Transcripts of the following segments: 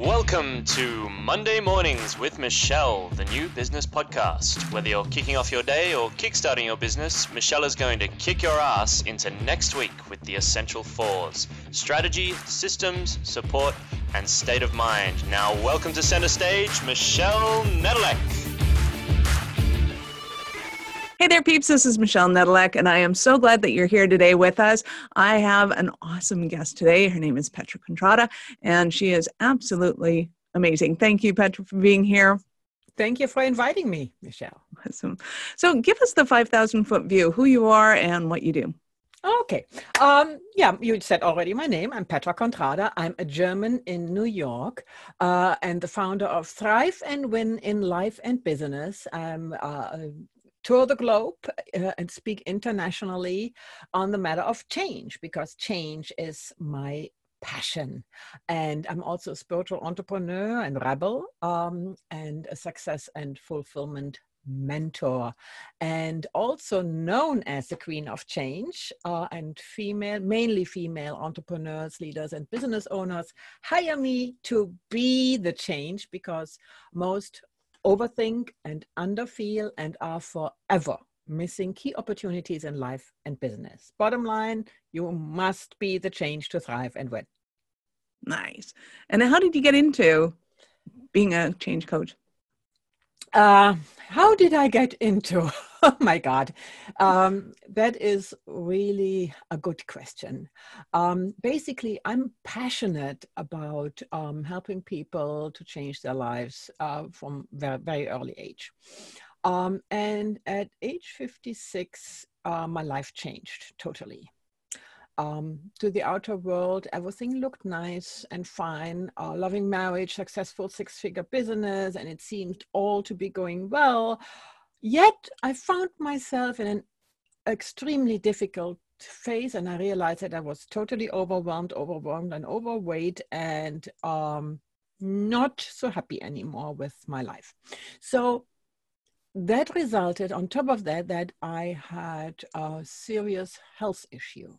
Welcome to Monday Mornings with Michelle, the new business podcast. Whether you're kicking off your day or kickstarting your business, Michelle is going to kick your ass into next week with the essential fours strategy, systems, support, and state of mind. Now, welcome to center stage, Michelle Nedelec. Hey there, peeps. This is Michelle Nedelec, and I am so glad that you're here today with us. I have an awesome guest today. Her name is Petra Contrada, and she is absolutely amazing. Thank you, Petra, for being here. Thank you for inviting me, Michelle. Awesome. So, give us the 5,000 foot view who you are and what you do. Okay. Um, yeah, you said already my name. I'm Petra Contrada. I'm a German in New York uh, and the founder of Thrive and Win in Life and Business. I'm uh, tour the globe uh, and speak internationally on the matter of change because change is my passion. And I'm also a spiritual entrepreneur and rebel um, and a success and fulfillment mentor and also known as the queen of change uh, and female mainly female entrepreneurs leaders and business owners hire me to be the change because most overthink and underfeel and are forever missing key opportunities in life and business. Bottom line, you must be the change to thrive and win. Nice. And how did you get into being a change coach? Uh, how did I get into? oh my God, um, that is really a good question. Um, basically, I'm passionate about um, helping people to change their lives uh, from very, very early age. Um, and at age 56, uh, my life changed totally. Um, to the outer world, everything looked nice and fine. Uh, loving marriage, successful six figure business, and it seemed all to be going well. Yet I found myself in an extremely difficult phase, and I realized that I was totally overwhelmed, overwhelmed, and overweight, and um, not so happy anymore with my life. So that resulted, on top of that, that I had a serious health issue.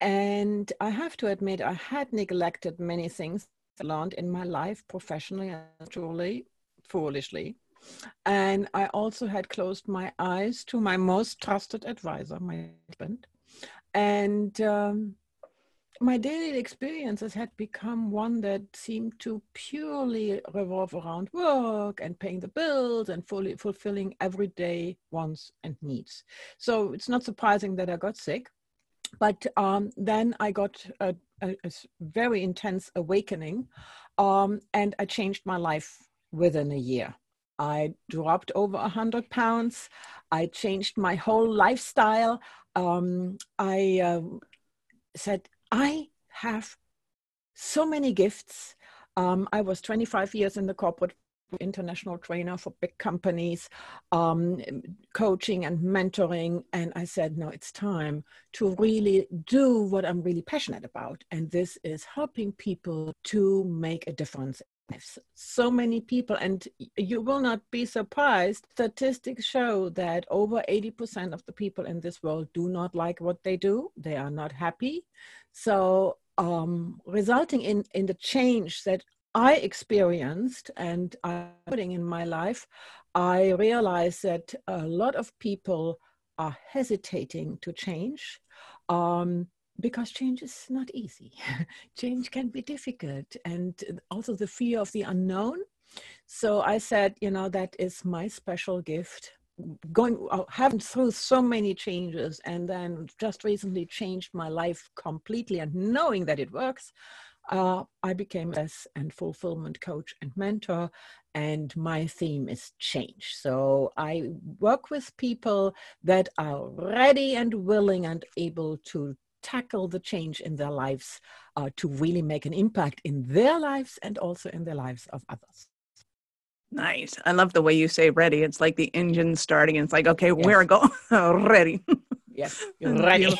And I have to admit, I had neglected many things I learned in my life, professionally and truly, foolishly. And I also had closed my eyes to my most trusted advisor, my husband. And um, my daily experiences had become one that seemed to purely revolve around work and paying the bills and fully fulfilling everyday wants and needs. So it's not surprising that I got sick but um, then I got a, a, a very intense awakening, um, and I changed my life within a year. I dropped over a hundred pounds. I changed my whole lifestyle. Um, I uh, said I have so many gifts. Um, I was 25 years in the corporate international trainer for big companies, um, coaching and mentoring. And I said, no, it's time to really do what I'm really passionate about. And this is helping people to make a difference. So many people, and you will not be surprised, statistics show that over 80% of the people in this world do not like what they do. They are not happy. So um, resulting in, in the change that I experienced and I'm putting in my life, I realized that a lot of people are hesitating to change um, because change is not easy. change can be difficult, and also the fear of the unknown. So I said, you know, that is my special gift. Going, uh, having through so many changes, and then just recently changed my life completely, and knowing that it works uh, I became a and fulfillment coach and mentor, and my theme is change. So I work with people that are ready and willing and able to tackle the change in their lives uh, to really make an impact in their lives and also in the lives of others. Nice. I love the way you say ready. It's like the engine starting. It's like, okay, yes. we're going ready. Yes, you're ready.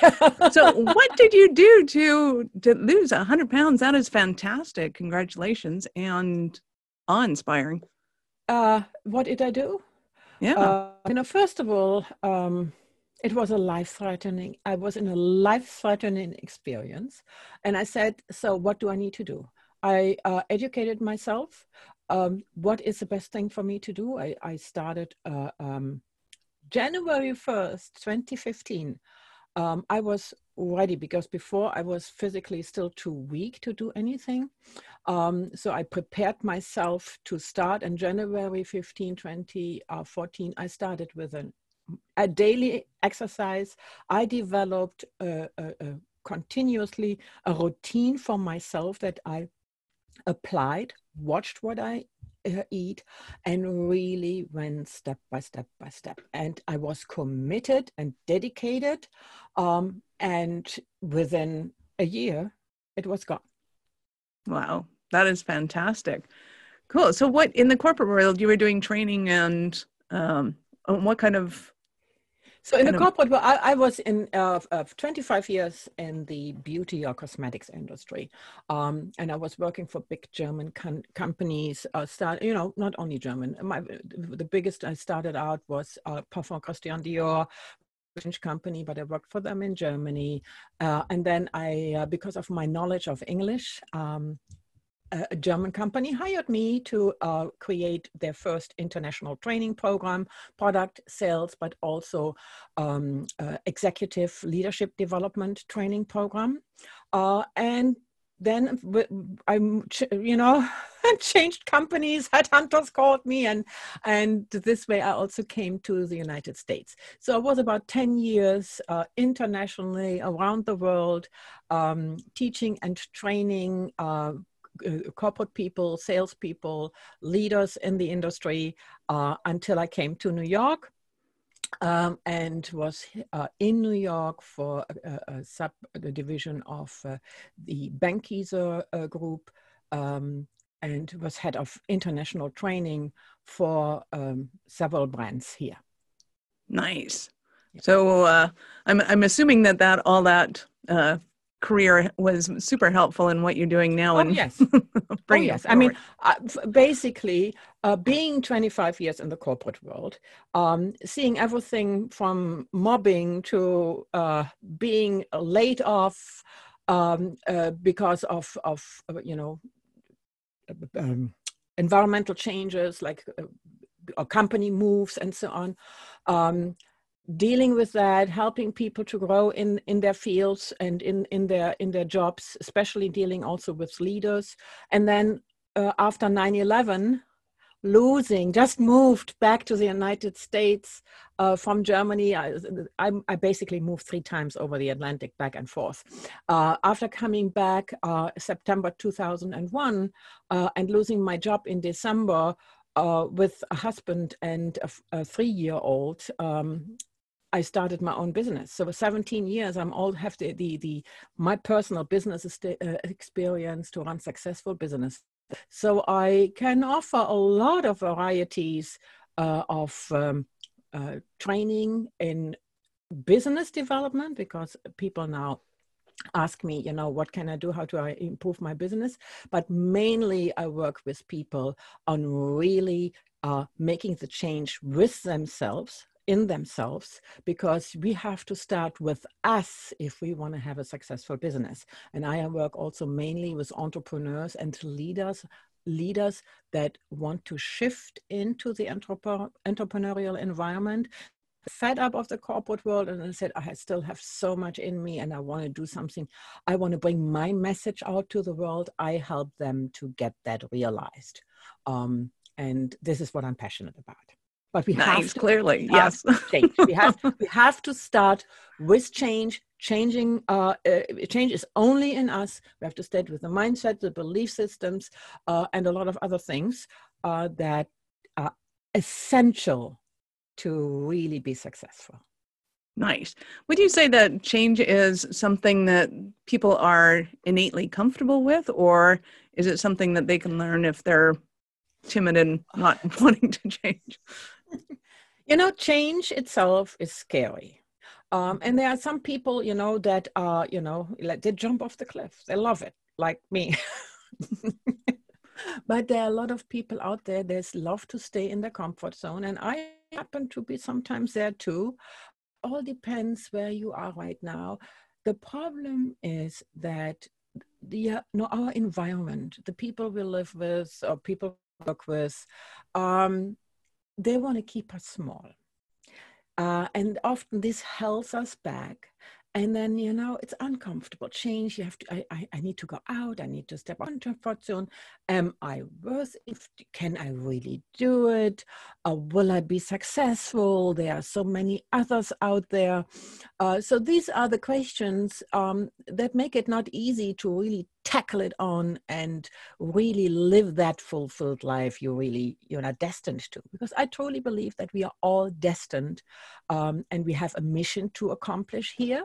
so, what did you do to to lose hundred pounds? That is fantastic. Congratulations and awe-inspiring. Uh, what did I do? Yeah. Uh, you know, first of all, um, it was a life-threatening. I was in a life-threatening experience, and I said, "So, what do I need to do?" I uh, educated myself. Um, what is the best thing for me to do? I, I started uh, um, January 1st, 2015. Um, I was ready because before I was physically still too weak to do anything. Um, so I prepared myself to start. And January 15, 2014, I started with an, a daily exercise. I developed a, a, a continuously a routine for myself that I applied, watched what I uh, eat, and really went step by step by step. And I was committed and dedicated. Um, and within a year, it was gone. Wow, that is fantastic. Cool. So, what in the corporate world you were doing training and um, what kind of so in the corporate world, I, I was in uh, uh, 25 years in the beauty or cosmetics industry, um, and I was working for big German com- companies. Uh, start, you know, not only German. My, the biggest I started out was uh, Parfum Christian Dior, French company, but I worked for them in Germany. Uh, and then I, uh, because of my knowledge of English, um, a German company hired me to uh, create their first international training program, product sales, but also um, uh, executive leadership development training program. Uh, and then I'm, you know, changed companies. Headhunters called me, and and this way I also came to the United States. So I was about ten years uh, internationally around the world, um, teaching and training uh, uh, corporate people, salespeople, leaders in the industry uh, until I came to New York. Um, and was uh, in New York for a, a sub the division of uh, the Benckiser uh, group, um, and was head of international training for um, several brands here. Nice. So uh, I'm I'm assuming that that all that uh, career was super helpful in what you're doing now. Oh, and yes. oh, yes. I mean, uh, basically, uh, being 25 years in the corporate world, um, seeing everything from mobbing to uh, being laid off um, uh, because of, of uh, you know, um, environmental changes like uh, company moves and so on. Um, dealing with that helping people to grow in in their fields and in in their in their jobs especially dealing also with leaders. And then uh, after 9-11 losing just moved back to the united states uh, from germany. I, I, I, basically moved three times over the atlantic back and forth. Uh, after coming back uh, september 2001 uh, and losing my job in december uh, with a husband and a, a three-year-old, um, I started my own business. So for 17 years, I'm all have the the, the my personal business uh, experience to run successful business. So I can offer a lot of varieties uh, of um, uh, training in business development because people now ask me you know what can i do how do i improve my business but mainly i work with people on really uh, making the change with themselves in themselves because we have to start with us if we want to have a successful business. And I work also mainly with entrepreneurs and leaders leaders that want to shift into the entrepreneurial environment fed up of the corporate world and i said i still have so much in me and i want to do something. I want to bring my message out to the world. I help them to get that realized. Um, and this is what i'm passionate about but we nice, have to clearly yes. change. We have we have to start with change changing uh, uh, change is only in us. We have to start with the mindset the belief systems uh, and a lot of other things uh, that are essential to really be successful. Nice. Would you say that change is something that people are innately comfortable with or is it something that they can learn if they're timid and not wanting to change you know, change itself is scary. Um, and there are some people, you know, that are, you know, like they jump off the cliff. They love it, like me. but there are a lot of people out there that love to stay in their comfort zone. And I happen to be sometimes there too. All depends where you are right now. The problem is that the uh, no our environment, the people we live with or people work with, um, they want to keep us small. Uh, and often this holds us back. And then you know it's uncomfortable. Change you have to I, I, I need to go out. I need to step on comfort zone. Am i worth if can i really do it? Uh, will i be successful? There are so many others out there. Uh, so these are the questions um, that make it not easy to really tackle it on and really live that fulfilled life you really you're not destined to. Because i truly believe that we are all destined um, and we have a mission to accomplish here.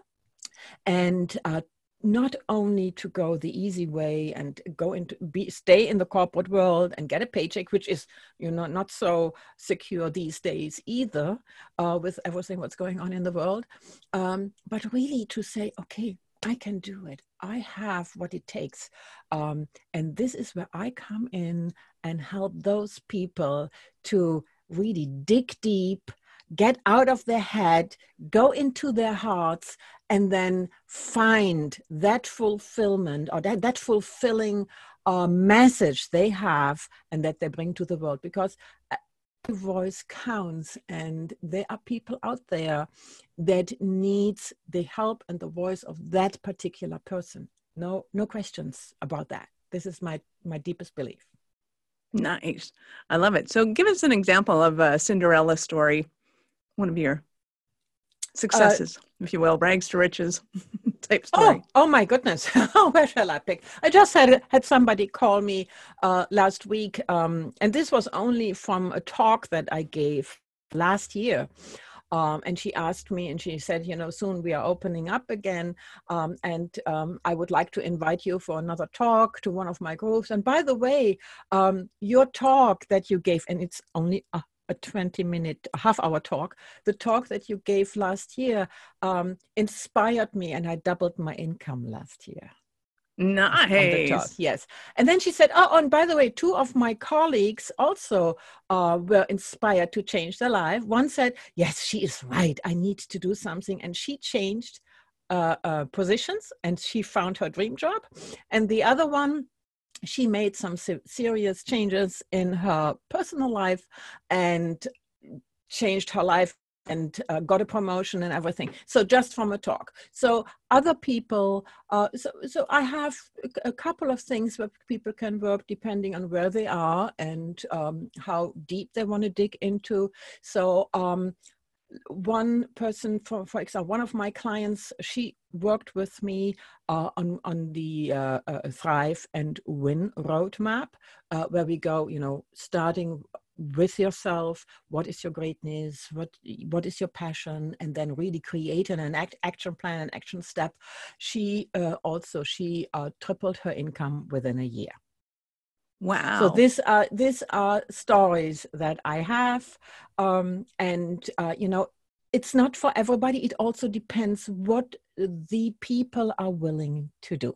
And uh, not only to go the easy way and go into be stay in the corporate world and get a paycheck which is you know not so secure these days either uh, with everything what's going on in the world um, but really to say okay i can do it i have what it takes um, and this is where i come in and help those people to really dig deep get out of their head, go into their hearts, and then find that fulfillment or that, that fulfilling uh, message they have and that they bring to the world. Because voice counts, and there are people out there that needs the help and the voice of that particular person. No, no questions about that. This is my my deepest belief. Nice. I love it. So give us an example of a Cinderella story one of your successes, uh, if you will, rags to riches type oh, story. Oh, oh my goodness. Where shall I pick? I just had had somebody call me uh, last week, um, and this was only from a talk that I gave last year. Um, and she asked me, and she said, you know, soon we are opening up again, um, and um, I would like to invite you for another talk to one of my groups. And by the way, um, your talk that you gave, and it's only a a 20 minute, half hour talk. The talk that you gave last year um, inspired me, and I doubled my income last year. Nice. Yes. And then she said, Oh, and by the way, two of my colleagues also uh, were inspired to change their life. One said, Yes, she is right. I need to do something. And she changed uh, uh, positions and she found her dream job. And the other one she made some serious changes in her personal life and changed her life and uh, got a promotion and everything. So just from a talk. So other people uh, so so i have a couple of things where people can work depending on where they are and um, how deep they want to dig into. So um, one person, for, for example, one of my clients, she worked with me uh, on, on the uh, uh, Thrive and Win roadmap, uh, where we go, you know, starting with yourself what is your greatness what what is your passion and then really create an act, action plan an action step. She uh, also she uh, tripled her income within a year Wow. So these are these are stories that I have, um, and uh, you know, it's not for everybody. It also depends what the people are willing to do,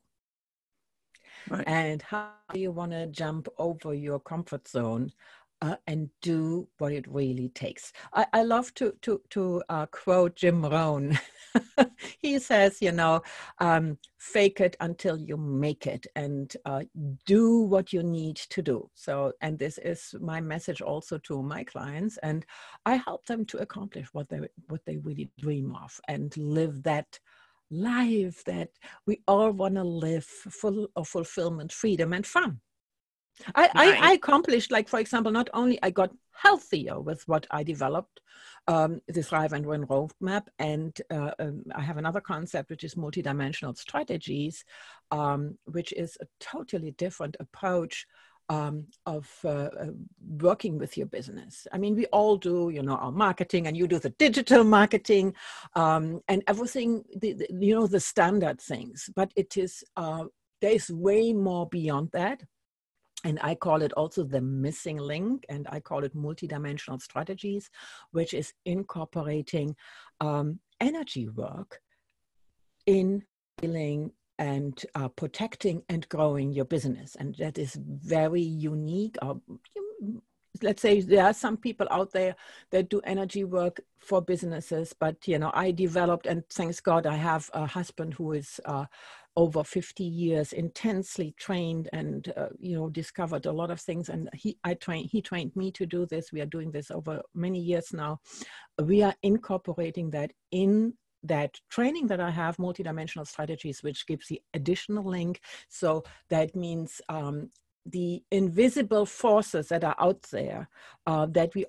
right. and how you want to jump over your comfort zone uh, and do what it really takes. I, I love to to to uh, quote Jim Rohn. he says, you know, um, fake it until you make it, and uh, do what you need to do. So, and this is my message also to my clients, and I help them to accomplish what they what they really dream of and live that life that we all want to live full of fulfillment, freedom, and fun. I, I, I, accomplished, like, for example, not only I got healthier with what I developed, um, the Thrive and Win roadmap, and uh, um, I have another concept which is multidimensional strategies, um, which is a totally different approach um, of uh, uh, working with your business. I mean, we all do, you know, our marketing, and you do the digital marketing um, and everything, the, the, you know, the standard things. But it is uh, there is way more beyond that and I call it also the missing link, and I call it multidimensional strategies, which is incorporating um, energy work in healing and uh, protecting and growing your business. And that is very unique. Let's say there are some people out there that do energy work for businesses but you know i developed and thanks god i have a husband who is uh, over 50 years intensely trained and uh, you know discovered a lot of things and he i trained he trained me to do this we are doing this over many years now we are incorporating that in that training that I have, multidimensional strategies, which gives the additional link. So that means um, the invisible forces that are out there uh, that we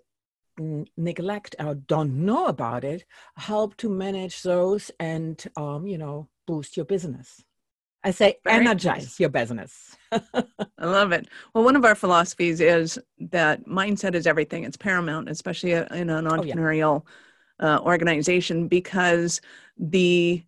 neglect or don't know about it help to manage those and um, you know boost your business i say Very energize nice. your business i love it well one of our philosophies is that mindset is everything it's paramount especially in an entrepreneurial oh, yeah. uh, organization because the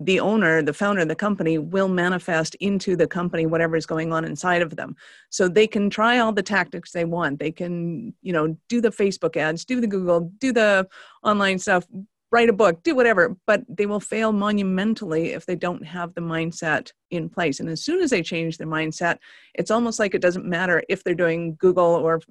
the owner, the founder of the company will manifest into the company whatever is going on inside of them. So they can try all the tactics they want. They can, you know, do the Facebook ads, do the Google, do the online stuff, write a book, do whatever, but they will fail monumentally if they don't have the mindset in place. And as soon as they change their mindset, it's almost like it doesn't matter if they're doing Google or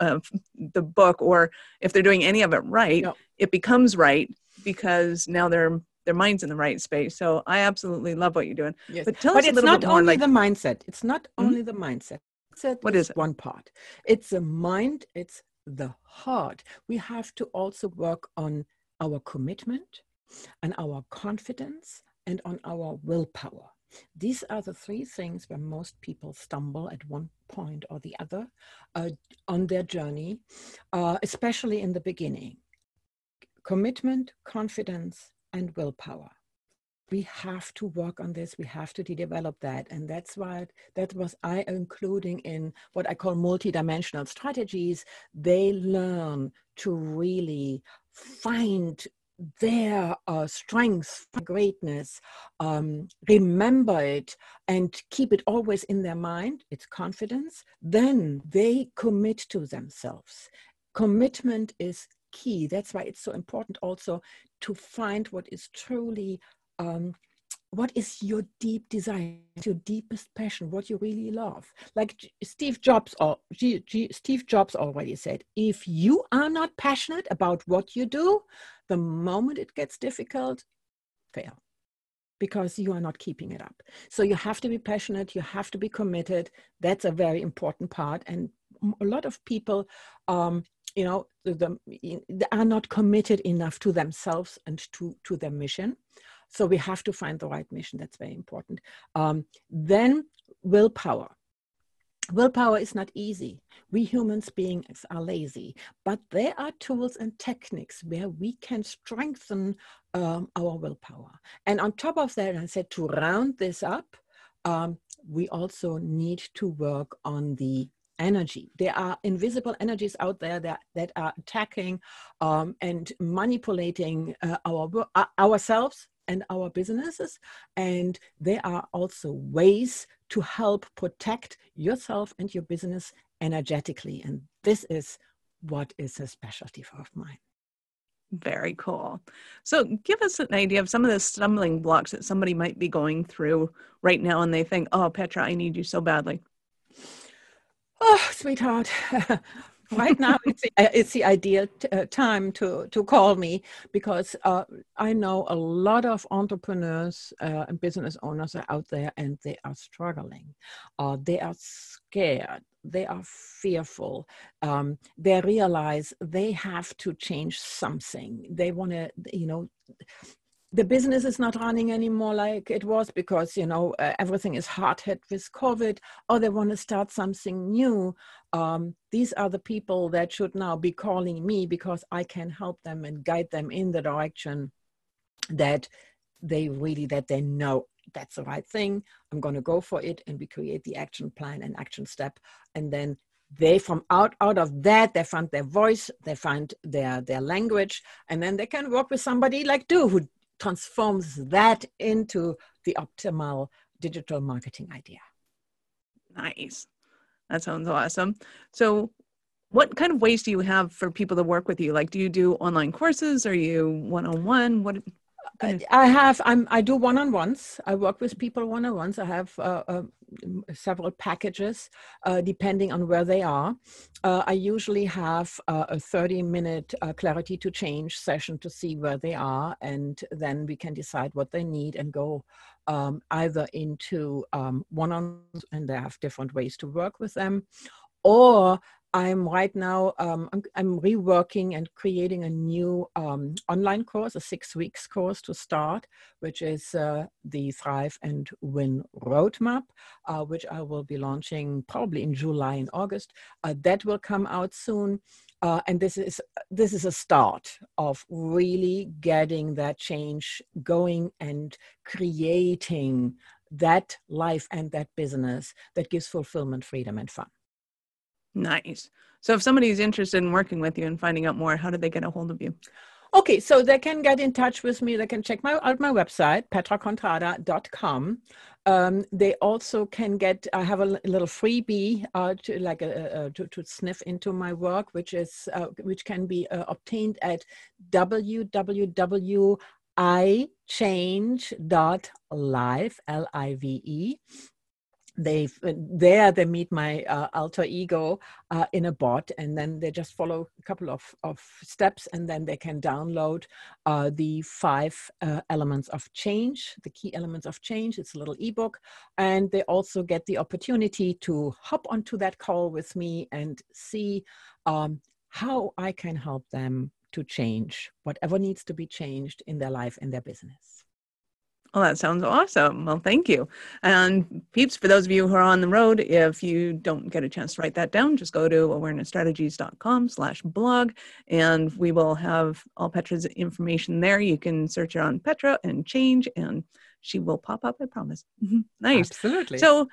uh, the book or if they're doing any of it right, no. it becomes right because now they're their mind's in the right space. So I absolutely love what you're doing. Yes. But tell but us a little bit more. It's not only like, the mindset. It's not mm-hmm. only the mindset. mindset what is, is it? One part. It's the mind. It's the heart. We have to also work on our commitment and our confidence and on our willpower. These are the three things where most people stumble at one point or the other uh, on their journey, uh, especially in the beginning. Commitment, confidence, and willpower. We have to work on this. We have to develop that. And that's why that was I including in what I call multidimensional strategies. They learn to really find their uh, strength, greatness, um, remember it, and keep it always in their mind, it's confidence, then they commit to themselves. Commitment is key. That's why it's so important also to find what is truly um, what is your deep desire, your deepest passion, what you really love. Like Steve Jobs or G, G, Steve Jobs already said, if you are not passionate about what you do, the moment it gets difficult, fail because you are not keeping it up. So you have to be passionate, you have to be committed. That's a very important part. And a lot of people um, you know the, they are not committed enough to themselves and to to their mission. So we have to find the right mission. That's very important. Um, then willpower. Willpower is not easy. We humans beings are lazy but there are tools and techniques where we can strengthen um, our willpower. And on top of that i said to round this up um, we also need to work on the energy. There are invisible energies out there that, that are attacking um, and manipulating uh, our, uh, ourselves and our businesses. And there are also ways to help protect yourself and your business energetically. And this is what is a specialty of mine. Very cool. So, give us an idea of some of the stumbling blocks that somebody might be going through right now, and they think, "Oh, Petra, I need you so badly." Oh, sweetheart. right now it's the, uh, it's the ideal t- uh, time to to call me because uh, I know a lot of entrepreneurs uh, and business owners are out there and they are struggling. Uh, they are scared. They are fearful. Um, they realize they have to change something. They want to, you know, the business is not running anymore like it was because you know uh, everything is hard hit with covid. Or they want to start something new. Um, these are the people that should now be calling me because i can help them and guide them in the direction that they really that they know that's the right thing. I'm going to go for it and we create the action plan and action step. And then they from out out of that they find their voice they find their their language and then they can work with somebody like do who transforms that into the optimal digital marketing idea. Nice. That sounds awesome. So, what kind of ways do you have for people to work with you? Like, do you do online courses? Are you one on one? What? Uh, I have. I'm. I do one-on-ones. I work with people one-on-ones. I have uh, uh, several packages uh, depending on where they are. Uh, I usually have uh, a 30-minute clarity to change session to see where they are, and then we can decide what they need and go um, either into um, one-on-ones, and they have different ways to work with them, or I'm right now, um, I'm, I'm, reworking and creating a new um, online course, a six weeks course to start, which is uh, the Thrive and Win Roadmap, uh, which I will be launching probably in July and August. Uh, that will come out soon. Uh, and this is this is a start of really getting that change going and creating that life and that business that gives fulfillment, freedom, and fun. Nice. So if somebody's interested in working with you and finding out more, how do they get a hold of you? Okay, so they can get in touch with me. They can check my out my website, petracontrada.com. Um, they also can get. I have a little freebie uh, to like a, a, to, to sniff into my work, which is uh, which can be uh, obtained at www.ichange.live l i v e they uh, there they meet my uh, alter ego uh, in a bot and then they just follow a couple of, of steps and then they can download uh, the five uh, elements of change the key elements of change. It's a little ebook. And they also get the opportunity to hop onto that call with me and see um, how i can help them to change whatever needs to be changed in their life and their business well, that sounds awesome. Well, thank you. And peeps, for those of you who are on the road, if you don't get a chance to write that down, just go to awarenessstrategies.com slash blog and we will have all Petra's information there. You can search her on Petra and change and she will pop up, I promise. nice. Absolutely. So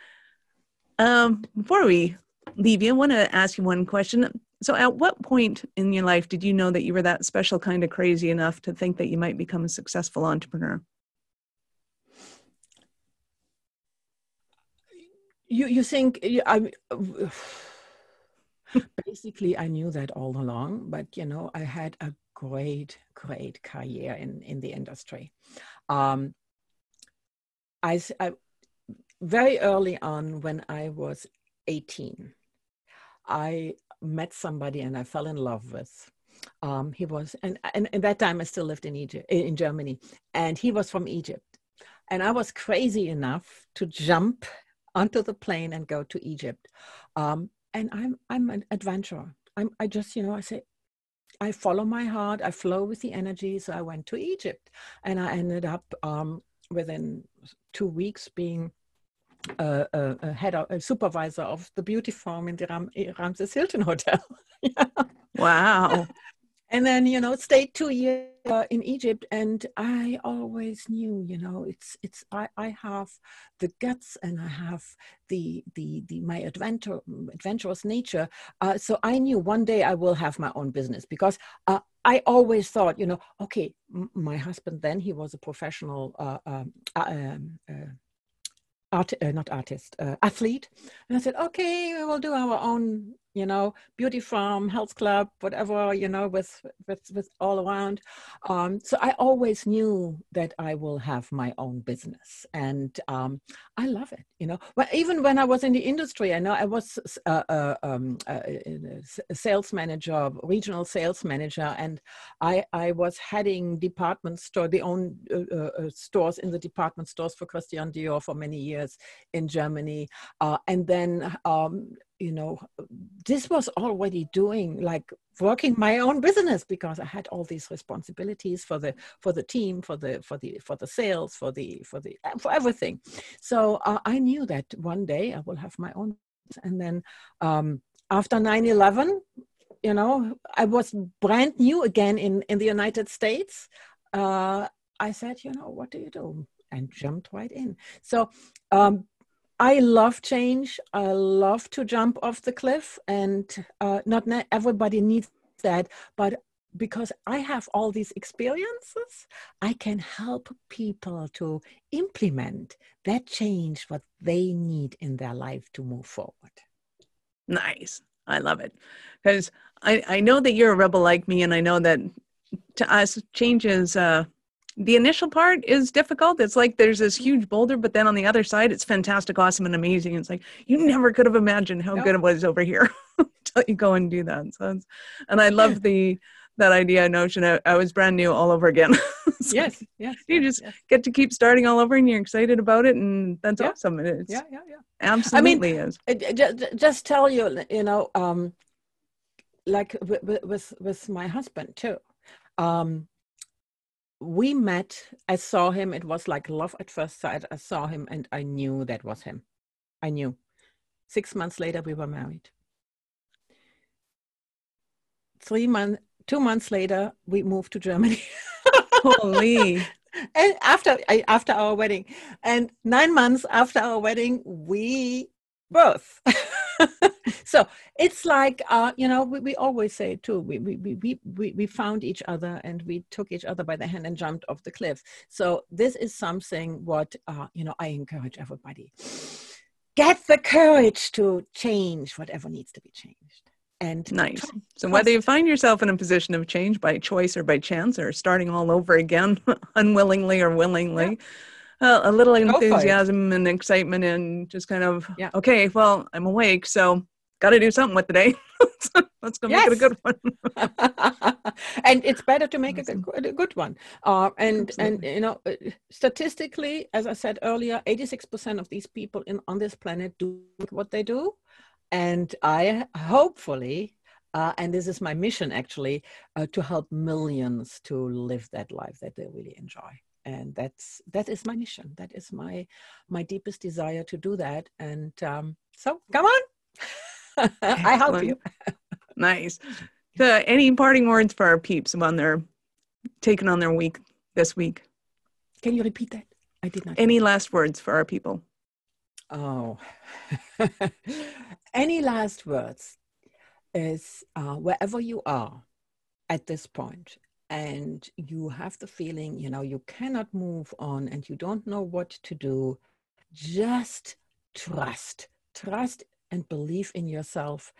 um, before we leave you, I want to ask you one question. So at what point in your life did you know that you were that special kind of crazy enough to think that you might become a successful entrepreneur? You you think I basically I knew that all along, but you know I had a great great career in in the industry. Um, I, I very early on when I was 18, I met somebody and I fell in love with. Um, he was, and, and at that time I still lived in Egypt, in Germany, and he was from Egypt. And I was crazy enough to jump onto the plane and go to Egypt. Um, and I'm I'm an adventurer. I'm I just you know I say I follow my heart. I flow with the energy. So I went to Egypt, and I ended up um, within two weeks being a, a, a head of, a supervisor of the beauty farm in the Ram, Ramses Hilton Hotel. Wow and then you know stayed two years uh, in egypt and i always knew you know it's it's i i have the guts and i have the the the my adventure adventurous nature uh, so i knew one day i will have my own business because uh, I always thought, you know, okay, m- my husband then he was a professional uh, um, um, uh, art, uh, not artist, athlete. And I said, okay, we'll do our own you know, beauty farm, health club, whatever, you know, with with with all around. Um, so I always knew that I will have my own business, and um, I love it. You know, but even when I was in the industry, I know I was uh, uh, um, uh, a sales manager, regional sales manager, and I I was heading department store, the own uh, uh, stores in the department stores for Christian Dior for many years in Germany, uh, and then um, you know this was already doing like working my own business because i had all these responsibilities for the for the team for the for the for the sales for the for the for everything. So uh, i knew that one day i will have my own and then um, after 9-11 you know i was brand new again in in the united states. Uh, i said you know what do you do? And jumped right in. So um, I love change. I love to jump off the cliff, and uh, not everybody needs that, but because I have all these experiences, I can help people to implement that change what they need in their life to move forward. Nice. I love it. Because I, I know that you're a rebel like me, and I know that to us, change is uh, the initial part is difficult. It's like there's this huge boulder, but then on the other side, it's fantastic, awesome, and amazing. It's like you never could have imagined how good it was over here until you go and do that. So, and I love the that idea notion. I, I was brand new all over again. yes, yes. You yes, just yes. get to keep starting all over, and you're excited about it, and that's Yeah. awesome. It is. Yeah, yeah, yeah. absolutely is. just, just tell you, you know, um, like with, with with my husband too. Um, we met. I saw him. It was like love at first sight. I saw him, and I knew that was him. I knew. Six months later, we were married. Three months, two months later, we moved to Germany. Holy. and after after our wedding and nine months after our wedding we birth so it's like uh, you know we, we always say it too we, we, we, we- we, found each other and we took each other by the hand and jumped off the cliff. So this is something what uh, you know i encourage everybody. Get the courage to change whatever needs to be changed and Nice. tr- So whether you find yourself in a position of change by choice or by chance or starting all over again, unwillingly or willingly, uh, a little enthusiasm and excitement and just kind of, Yeah. okay, well, I'm awake, so got to do something with the day. Let's go make it a good one. and it's better to make Awesome. a, good, a good one. Uh, and and you know, uh, statistically, as I said earlier, eighty six percent of these people in on this planet do what they do, and I hopefully. Uh, and this is my mission actually uh, to help millions to live that life that they really enjoy and that's that is my mission. That is my my deepest desire to do that. And um, so come on. I help you. Nice. So any parting words for our peeps when they're taking on their week this week? can you repeat that? I did not Any last words for our people? Oh, any last words is uh, wherever you are at this point and you have the feeling, you know, you cannot move on and you don't know what to do, just trust, trust and believe in yourself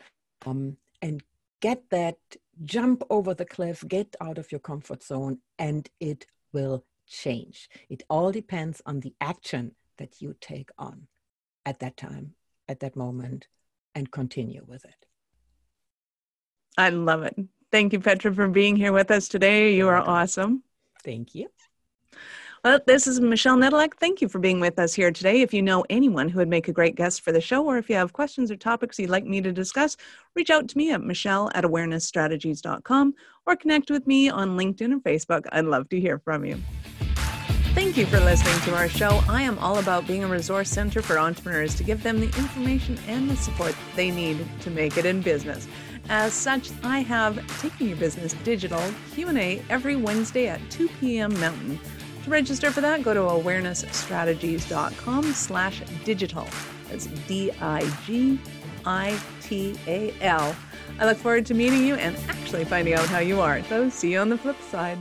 um, and get that jump over the cliff, get out of your comfort zone, and it will change. It all depends on the action that you take on at that time, at that moment, and continue with it. I love it. Thank you, Petra, for being here with us today. You are awesome. Thank you. Well, this is Michelle Nedelec. Thank you for being with us here today. If you know anyone who would make a great guest for the show, or if you have questions or topics you'd like me to discuss, reach out to me at michelle at awarenessstrategies.com or connect with me on LinkedIn and Facebook. I'd love to hear from you. Thank you for listening to our show. I am all about being a resource center for entrepreneurs to give them the information and the support they need to make it in business. As such, I have Taking Your Business Digital Q&A every Wednesday at 2 p.m. Mountain. To register for that, go to awarenessstrategies.com slash digital. That's D-I-G-I-T-A-L. I look forward to meeting you and actually finding out how you are. So see you on the flip side.